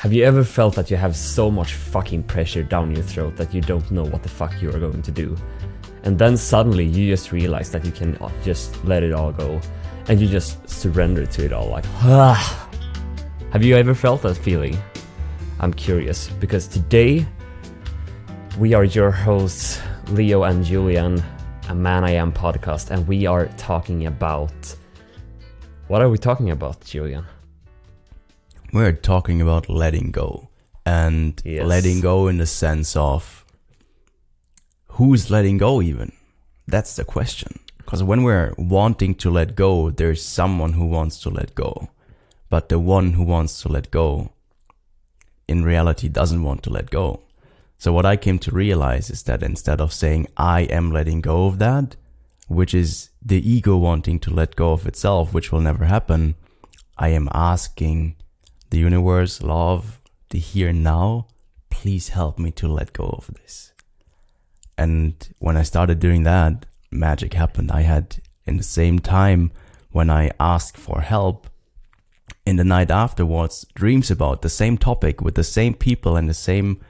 Have you ever felt that you have so much fucking pressure down your throat that you don't know what the fuck you are going to do? And then suddenly you just realize that you can just let it all go and you just surrender to it all like, ah. Have you ever felt that feeling? I'm curious because today we are your hosts, Leo and Julian, a Man I Am podcast, and we are talking about. What are we talking about, Julian? We're talking about letting go. And Yes. letting go in the sense of who's letting go, even? That's the question. Because when we're wanting to let go, there's someone who wants to let go. But the one who wants to let go, in reality, doesn't want to let go. So what I came to realize is that instead of saying, I am letting go of that, which is the ego wanting to let go of itself, which will never happen, I am asking the universe, love, the here and now, please help me to let go of this. And when I started doing that, magic happened. I had in the same time when I asked for help, in the night afterwards, dreams about the same topic with the same people and the same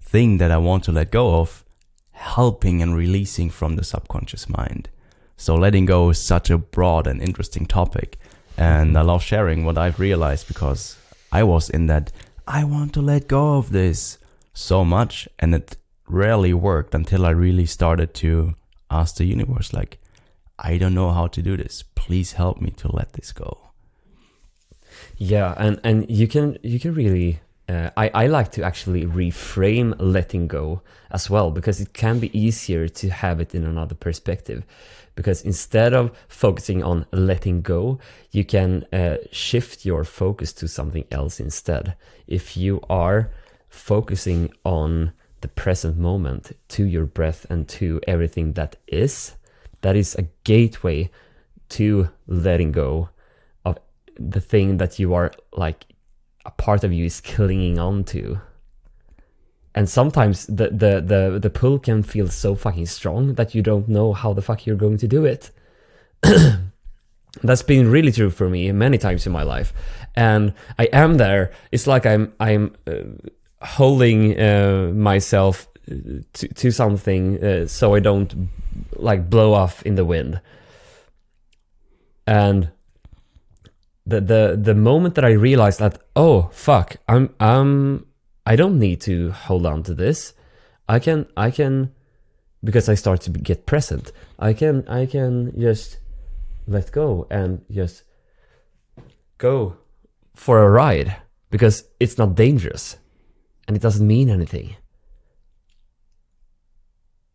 thing that I want to let go of, helping and releasing from the subconscious mind. So letting go is such a broad and interesting topic. And I love sharing what I've realized because I was in that, I want to let go of this so much. And it rarely worked until I really started to ask the universe, like, I don't know how to do this. Please help me to let this go. Yeah, and and you can you can really. Uh, I I like to actually reframe letting go as well because it can be easier to have it in another perspective. Because instead of focusing on letting go, you can uh, shift your focus to something else instead. If you are focusing on the present moment, to your breath, and to everything that is, that is a gateway to letting go of the thing that you are like a part of you is clinging on to. And sometimes the, the the the pull can feel so fucking strong that you don't know how the fuck you're going to do it. That's been really true for me many times in my life. And i am there. It's like i'm i'm uh, holding uh, myself uh, to, to something uh, so i don't like blow off in the wind. And the the the moment that I realized that oh fuck I'm I'm I don't need to hold on to this. I can I can because I start to get present I can I can just let go and just go for a ride because it's not dangerous and it doesn't mean anything.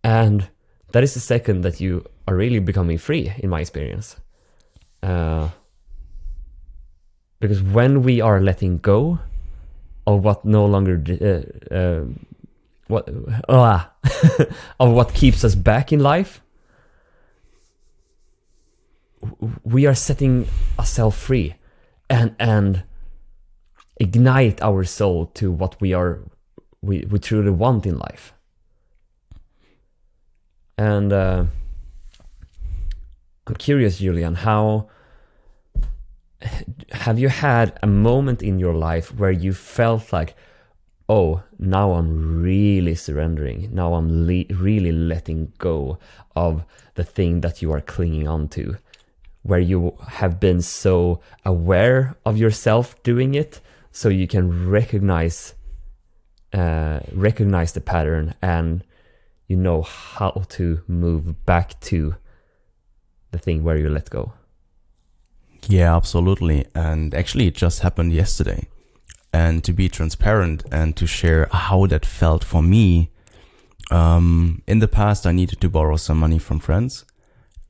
And that is the second that you are really becoming free in my experience. Uh, because when we are letting go of what no longer uh, uh, what ah, of what keeps us back in life we are setting ourselves free and and ignite our soul to what we are we, we truly want in life. And uh, i'm curious julian how have you had a moment in your life where you felt like oh now i'm really surrendering. Now i'm le- really letting go of the thing that you are clinging on to where you have been so aware of yourself doing it so you can recognize uh, recognize the pattern and you know how to move back to the thing where you let go Yeah, absolutely. And actually, it just happened yesterday. And to be transparent and to share how that felt for me, um, in the past, I needed to borrow some money from friends,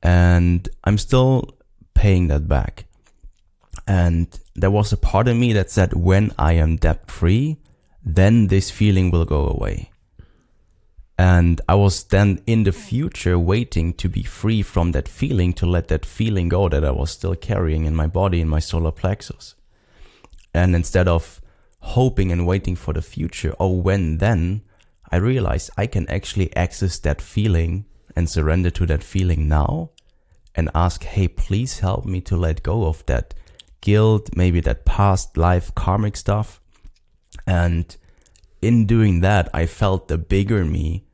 and I'm still paying that back. And there was a part of me that said, when I am debt free, then this feeling will go away. And I was then in the future waiting to be free from that feeling, to let that feeling go that I was still carrying in my body, in my solar plexus. And instead of hoping and waiting for the future, oh, when then, I realized I can actually access that feeling and surrender to that feeling now and ask, hey, please help me to let go of that guilt, maybe that past life karmic stuff, And in doing that, I felt the bigger me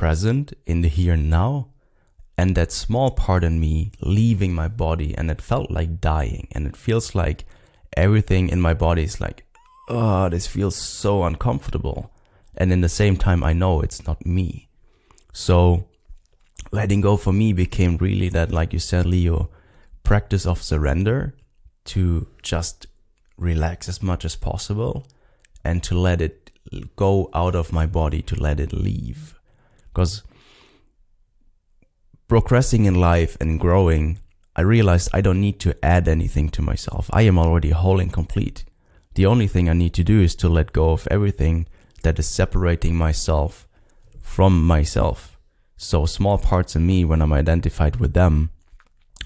present in the here and now and that small part in me leaving my body and it felt like dying and it feels like everything in my body is like oh this feels so uncomfortable. And in the same time i know it's not me. So letting go for me became really that like you said leo practice of surrender to just relax as much as possible and to let it go out of my body to let it leave because progressing in life and growing, I realized I don't need to add anything to myself. I am already whole and complete. The only thing I need to do is to let go of everything that is separating myself from myself. So small parts of me, when I'm identified with them,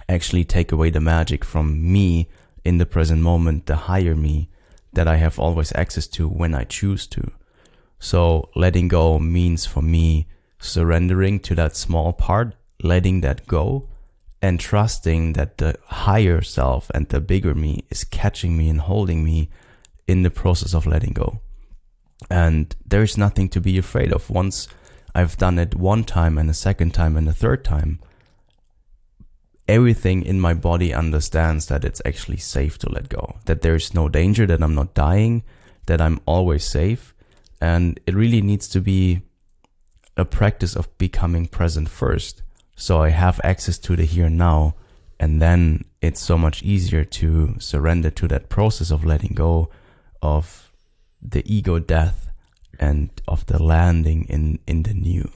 actually take away the magic from me in the present moment, the higher me that I have always access to when I choose to. So letting go means for me surrendering to that small part letting that go and trusting that the higher self and the bigger me is catching me and holding me in the process of letting go. And there is nothing to be afraid of. Once I've done it one time and a second time and a third time, everything in my body understands that it's actually safe to let go, that there's no danger, that I'm not dying, that I'm always safe. And it really needs to be a practice of becoming present first so I have access to the here and now. And then it's so much easier to surrender to that process of letting go of the ego death and of the landing in, in the new.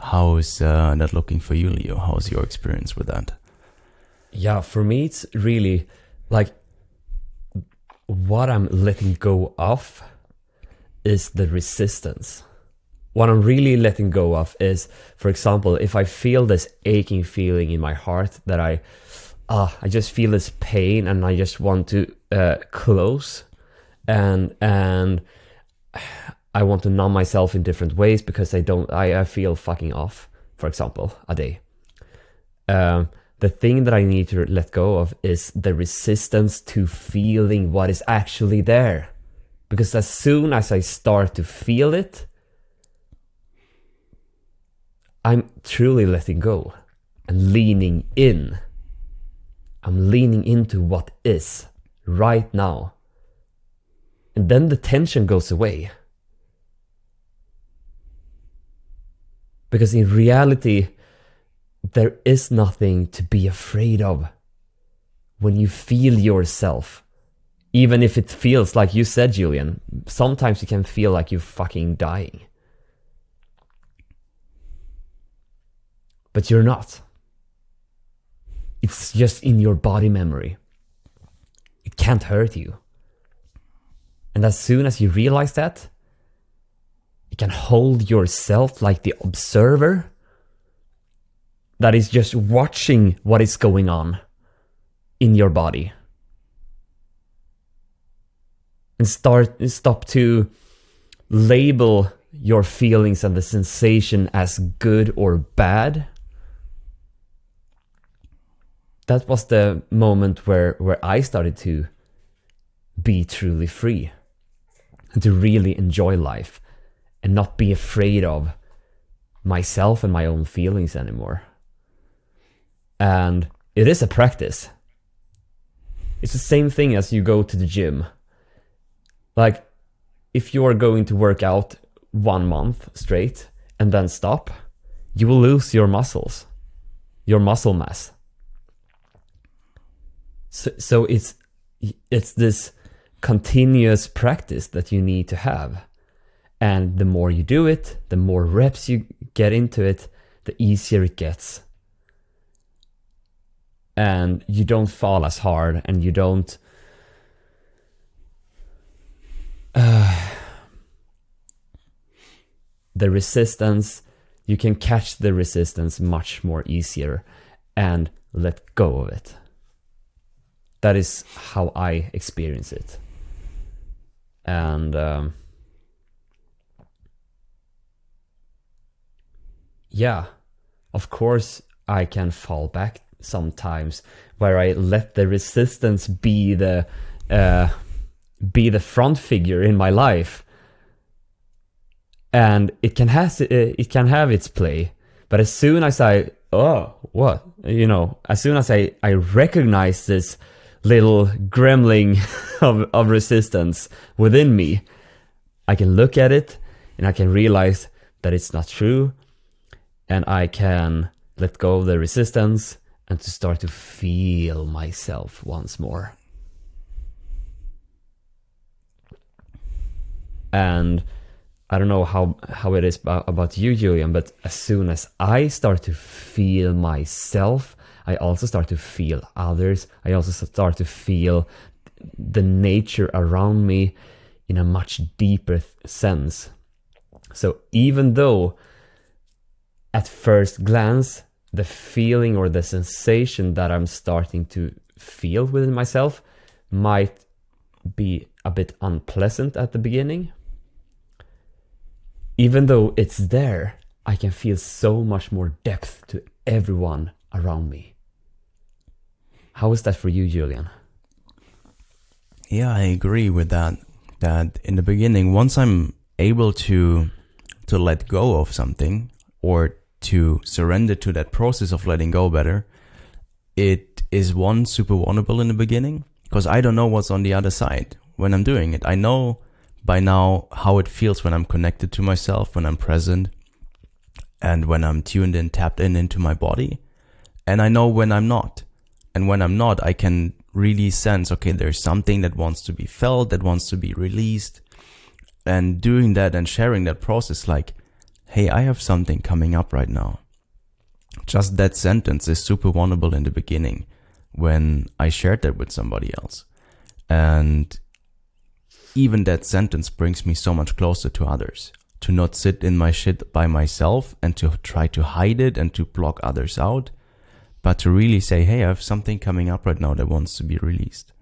How is uh, that looking for you, Leo? How's your experience with that? Yeah, for me, it's really like what I'm letting go of is the resistance what I'm really letting go of is, for example, if I feel this aching feeling in my heart that I, uh, I just feel this pain and I just want to uh, close, and and I want to numb myself in different ways because I don't, I, I feel fucking off. For example, a day. Um, the thing that I need to let go of is the resistance to feeling what is actually there, because as soon as I start to feel it I'm truly letting go and leaning in. I'm leaning into what is right now. And then the tension goes away. Because in reality, there is nothing to be afraid of when you feel yourself. Even if it feels like you said, Julian, sometimes you can feel like you're fucking dying. But you're not. It's just in your body memory. It can't hurt you. And as soon as you realize that, you can hold yourself like the observer that is just watching what is going on in your body. And start stop to label your feelings and the sensation as good or bad that was the moment where where I started to be truly free and to really enjoy life and not be afraid of myself and my own feelings anymore. And it is a practice. It's the same thing as you go to the gym. Like, if you are going to work out one month straight and then stop, you will lose your muscles, your muscle mass. So, so it's it's this continuous practice that you need to have. And the more you do it, the more reps you get into it, the easier it gets. And you don't fall as hard and you don't. Uh, the resistance, you can catch the resistance much more easier and let go of it. That is how I experience it. And um, yeah, of course, I can fall back sometimes where I let the resistance be the uh, be the front figure in my life and it can has it can have its play but as soon as i oh what you know as soon as i i recognize this little gremlin of, of resistance within me. I can look at it and i can realize that it's not true and i can let go of the resistance and to start to feel myself once more. And I don't know how how it is about, about you, Julian, but as soon as I start to feel myself, I also start to feel others. I also start to feel the nature around me in a much deeper sense. So even though at first glance the feeling or the sensation that I'm starting to feel within myself might be a bit unpleasant at the beginning, even though it's there, I can feel so much more depth to everyone around me. How is that for you, Julian? Yeah, I agree with that. That in the beginning, once I'm able to to let go of something or to surrender to that process of letting go better, it is one super vulnerable in the beginning because I don't know what's on the other side when I'm doing it. I know by now how it feels when I'm connected to myself, when I'm present, and when I'm tuned in, tapped in into my body. And I know when I'm not. And when I'm not, I can really sense, okay, there's something that wants to be felt, that wants to be released. And doing that and sharing that process, like, hey, I have something coming up right now. Just that sentence is super vulnerable in the beginning when I shared that with somebody else. And even that sentence brings me so much closer to others. To not sit in my shit by myself and to try to hide it and to block others out, but to really say, hey, I have something coming up right now that wants to be released.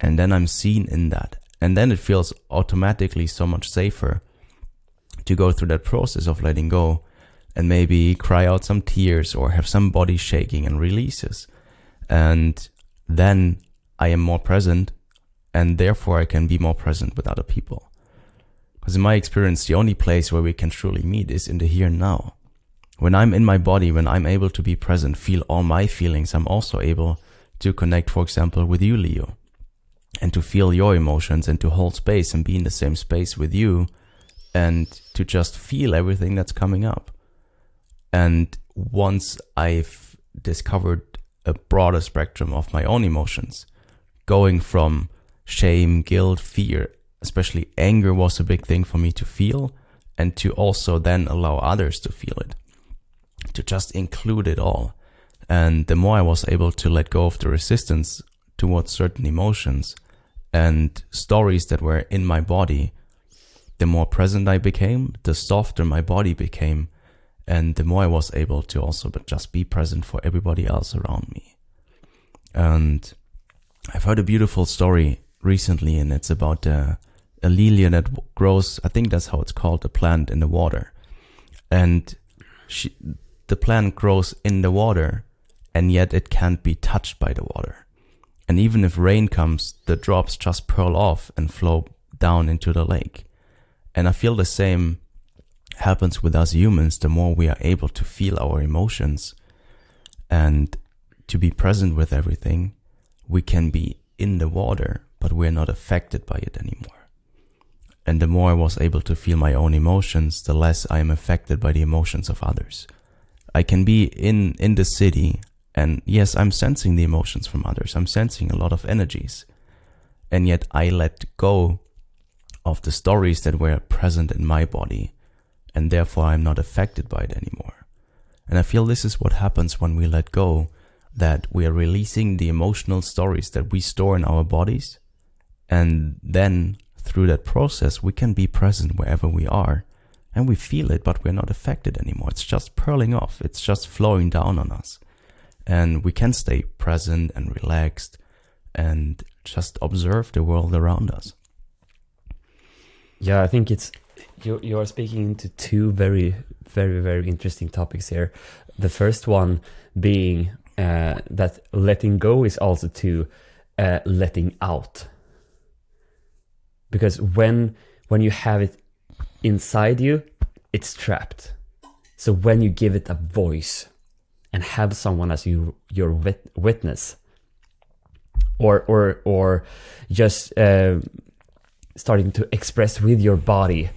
And then I'm seen in that. And then it feels automatically so much safer to go through that process of letting go and maybe cry out some tears or have some body shaking and releases. And then I am more present and therefore I can be more present with other people. Because in my experience, the only place where we can truly meet is in the here and now. When I'm in my body, when I'm able to be present, feel all my feelings, I'm also able to connect, for example, with you, Leo, and to feel your emotions and to hold space and be in the same space with you and to just feel everything that's coming up. And once I've discovered a broader spectrum of my own emotions, going from shame, guilt, fear, especially anger was a big thing for me to feel and to also then allow others to feel it, to just include it all. And the more I was able to let go of the resistance towards certain emotions and stories that were in my body, the more present I became, the softer my body became, and the more I was able to also but just be present for everybody else around me. And I've heard a beautiful story recently, and it's about uh, a lilia that grows. I think that's how it's called, a plant in the water, and she, the plant grows in the water, and yet it can't be touched by the water. And even if rain comes, the drops just pearl off and flow down into the lake. And I feel the same happens with us humans the more we are able to feel our emotions and to be present with everything, we can be in the water but we're not affected by it anymore. And the more I was able to feel my own emotions, the less I am affected by the emotions of others. I can be in, in the city and yes, I'm sensing the emotions from others. I'm sensing a lot of energies. And yet I let go of the stories that were present in my body. And therefore I'm not affected by it anymore. And I feel this is what happens when we let go, that we are releasing the emotional stories that we store in our bodies and then through that process, we can be present wherever we are and we feel it, but we're not affected anymore. It's just purling off. It's just flowing down on us. And we can stay present and relaxed and just observe the world around us. Yeah, I think it's you you are speaking into two very very very interesting topics here. The first one being uh, that letting go is also to uh, letting out because when when you have it inside you it's trapped. So when you give it a voice and have someone as you your wit- witness or or or just uh, starting to express with your body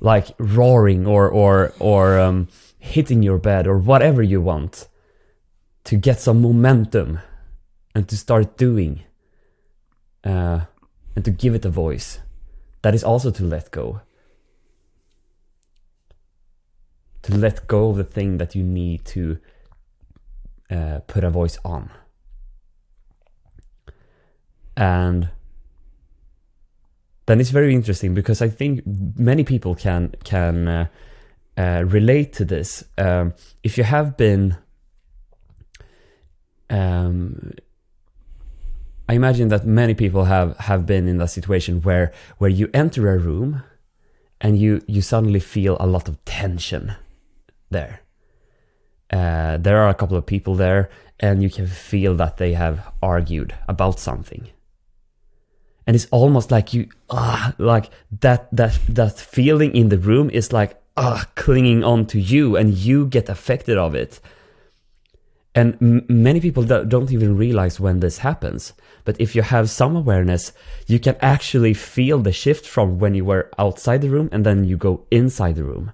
like roaring or or or um, hitting your bed or whatever you want to get some momentum and to start doing uh, and to give it a voice that is also to let go to let go of the thing that you need to uh, put a voice on and then it's very interesting because I think many people can can uh, uh, relate to this. Um, if you have been, um, I imagine that many people have have been in that situation where where you enter a room and you you suddenly feel a lot of tension there. Uh, there are a couple of people there, and you can feel that they have argued about something. And it's almost like you ah like that that that feeling in the room is like ah clinging on to you and you get affected of it. And m- many people don't even realize when this happens. But if you have some awareness you can actually feel the shift from when you were outside the room and then you go inside the room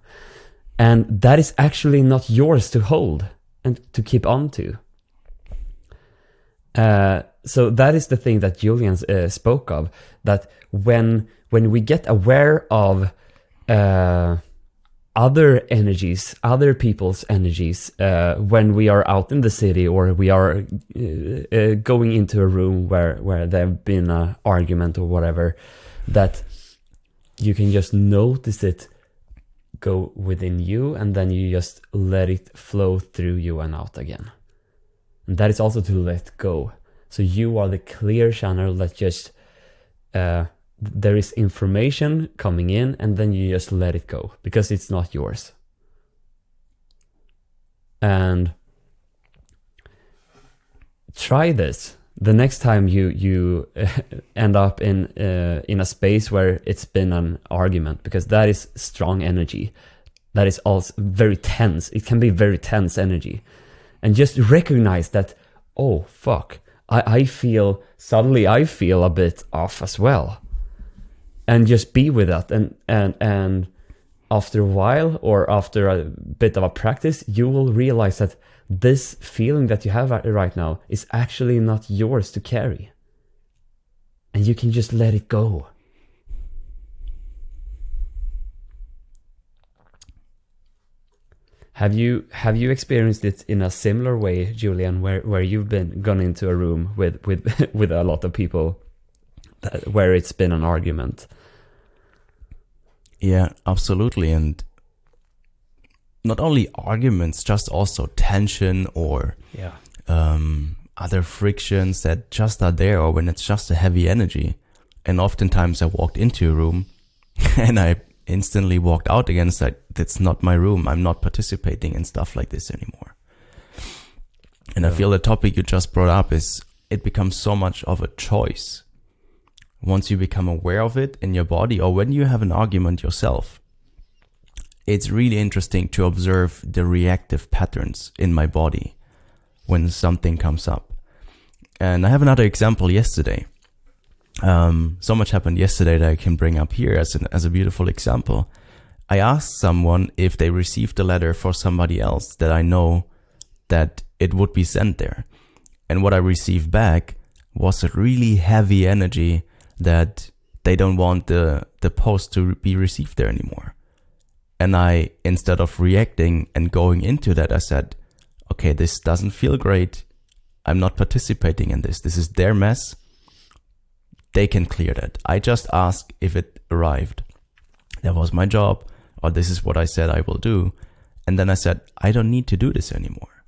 and that is actually not yours to hold and to keep on to uh, so that is the thing that Julian uh, spoke of. That when when we get aware of uh, other energies, other people's energies, uh, when we are out in the city or we are uh, uh, going into a room where where there've been an argument or whatever, that you can just notice it go within you, and then you just let it flow through you and out again. And that is also to let go. So you are the clear channel that just uh, there is information coming in, and then you just let it go because it's not yours. And try this the next time you you end up in uh, in a space where it's been an argument because that is strong energy. That is also very tense. It can be very tense energy. And just recognize that oh fuck. I, I feel suddenly I feel a bit off as well. And just be with that. And and and after a while or after a bit of a practice, you will realize that this feeling that you have right now is actually not yours to carry. And you can just let it go. Have you have you experienced it in a similar way, Julian, where, where you've been gone into a room with with with a lot of people, where it's been an argument? Yeah, absolutely, and not only arguments, just also tension or yeah um, other frictions that just are there, or when it's just a heavy energy. And oftentimes, I walked into a room and I instantly walked out again and said, that's not my room. I'm not participating in stuff like this anymore. And yeah. I feel the topic you just brought up is it becomes so much of a choice. Once you become aware of it in your body or when you have an argument yourself, it's really interesting to observe the reactive patterns in my body when something comes up. And I have another example yesterday um, so much happened yesterday that I can bring up here as, an, as a beautiful example. I asked someone if they received a letter for somebody else that I know that it would be sent there. And what I received back was a really heavy energy that they don't want the, the post to be received there anymore. And I, instead of reacting and going into that, I said, okay, this doesn't feel great. I'm not participating in this. This is their mess they can clear that. I just ask if it arrived. That was my job, or this is what I said I will do. And then I said, I don't need to do this anymore.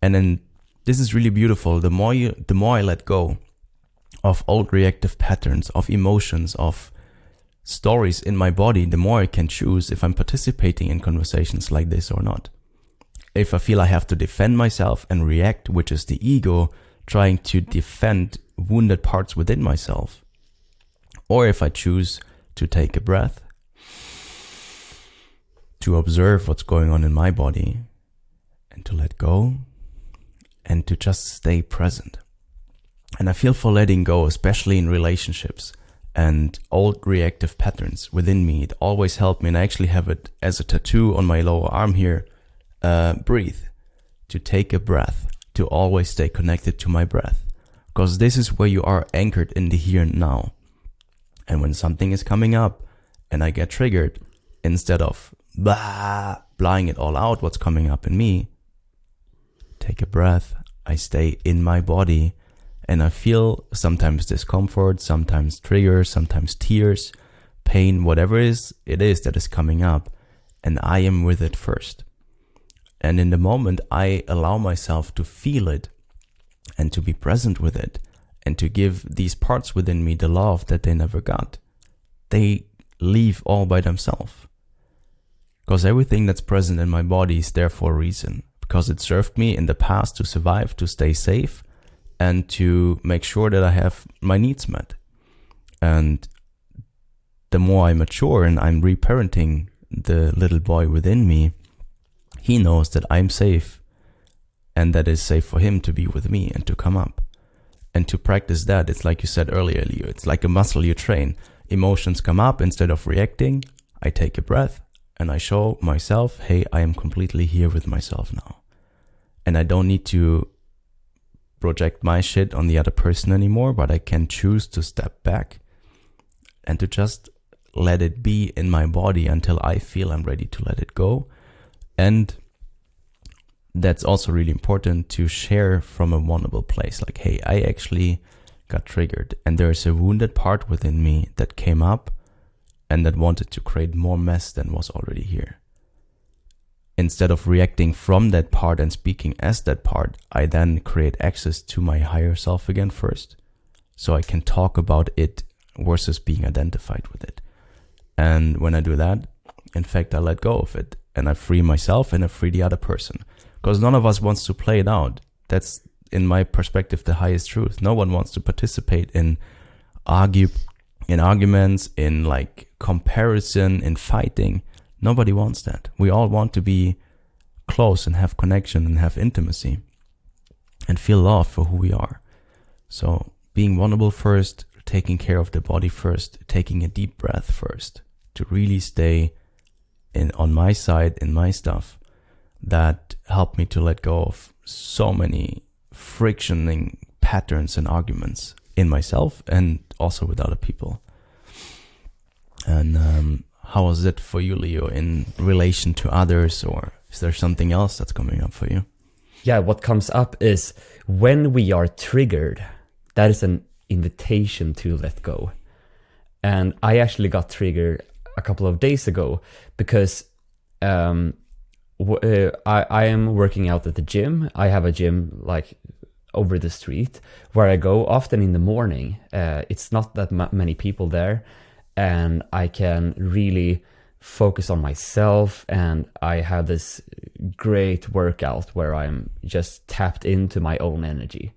And then this is really beautiful. The more you, the more I let go of old reactive patterns, of emotions, of stories in my body, the more I can choose if I'm participating in conversations like this or not. If I feel I have to defend myself and react, which is the ego trying to defend wounded parts within myself. or if I choose to take a breath, to observe what's going on in my body, and to let go, and to just stay present. And I feel for letting go, especially in relationships and old reactive patterns within me. It always helped me, and I actually have it as a tattoo on my lower arm here. Uh, breathe, to take a breath, to always stay connected to my breath. Because this is where you are anchored in the here and now. And when something is coming up and I get triggered, instead of blah, blowing it all out, what's coming up in me, take a breath. I stay in my body and I feel sometimes discomfort, sometimes triggers, sometimes tears, pain, whatever is, it is that is coming up. And I am with it first. And in the moment, I allow myself to feel it and to be present with it and to give these parts within me the love that they never got. They leave all by themselves. Because everything that's present in my body is there for a reason. Because it served me in the past to survive, to stay safe, and to make sure that I have my needs met. And the more I mature and I'm reparenting the little boy within me, he knows that I'm safe and that it's safe for him to be with me and to come up. And to practice that, it's like you said earlier, Leo, it's like a muscle you train. Emotions come up instead of reacting. I take a breath and I show myself, hey, I am completely here with myself now. And I don't need to project my shit on the other person anymore, but I can choose to step back and to just let it be in my body until I feel I'm ready to let it go. And that's also really important to share from a vulnerable place. Like, hey, I actually got triggered, and there's a wounded part within me that came up and that wanted to create more mess than was already here. Instead of reacting from that part and speaking as that part, I then create access to my higher self again first. So I can talk about it versus being identified with it. And when I do that, in fact, I let go of it and I free myself and I free the other person because none of us wants to play it out. That's in my perspective the highest truth. No one wants to participate in argue in arguments, in like comparison, in fighting. Nobody wants that. We all want to be close and have connection and have intimacy and feel love for who we are. So being vulnerable first, taking care of the body first, taking a deep breath first to really stay in on my side in my stuff that helped me to let go of so many frictioning patterns and arguments in myself and also with other people. And um, how was it for you, Leo, in relation to others, or is there something else that's coming up for you? Yeah, what comes up is when we are triggered, that is an invitation to let go. And I actually got triggered a couple of days ago because um, uh, I, I am working out at the gym. I have a gym like over the street where I go often in the morning. Uh, it's not that many people there, and I can really focus on myself. And I have this great workout where I'm just tapped into my own energy.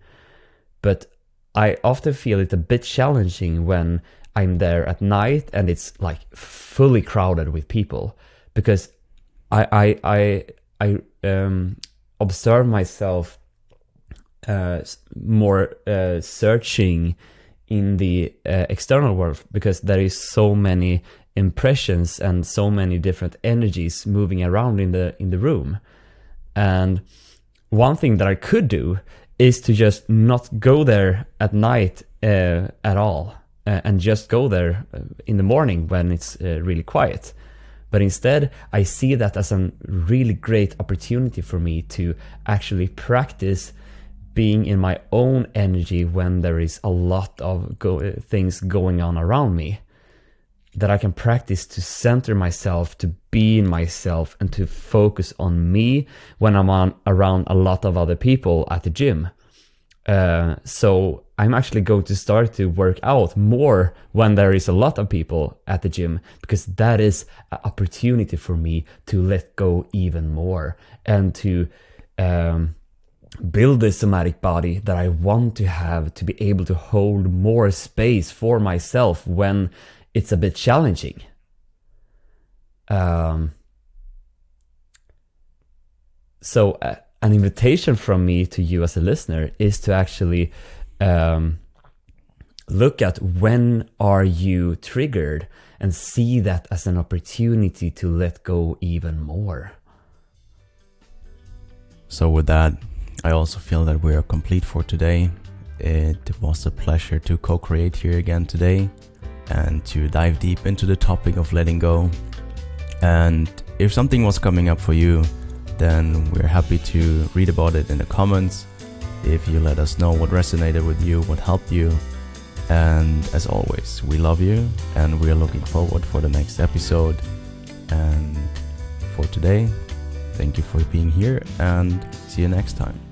But I often feel it a bit challenging when I'm there at night and it's like fully crowded with people because I I I I um, observe myself uh, more uh, searching in the uh, external world because there is so many impressions and so many different energies moving around in the in the room. And one thing that i could do is to just not go there at night uh, at all uh, and just go there uh, in the morning when it's really quiet. But instead, I see that as a really great opportunity for me to actually practice being in my own energy when there is a lot of go- things going on around me. That I can practice to center myself, to be in myself, and to focus on me when I'm on around a lot of other people at the gym. Uh, so I'm actually going to start to work out more when there is a lot of people at the gym because that is an opportunity for me to let go even more and to um, build this somatic body that I want to have to be able to hold more space for myself when it's a bit challenging. Um, so, uh, an invitation from me to you as a listener is to actually um, look at when are you triggered and see that as an opportunity to let go even more. So, with that, I also feel that we are complete for today. It was a pleasure to co create here again today and to dive deep into the topic of letting go. And if something was coming up for you, then we're happy to read about it in the comments. If you let us know what resonated with you, what helped you. And as always, we love you and we are looking forward for the next episode. And for today, thank you for being here and see you next time.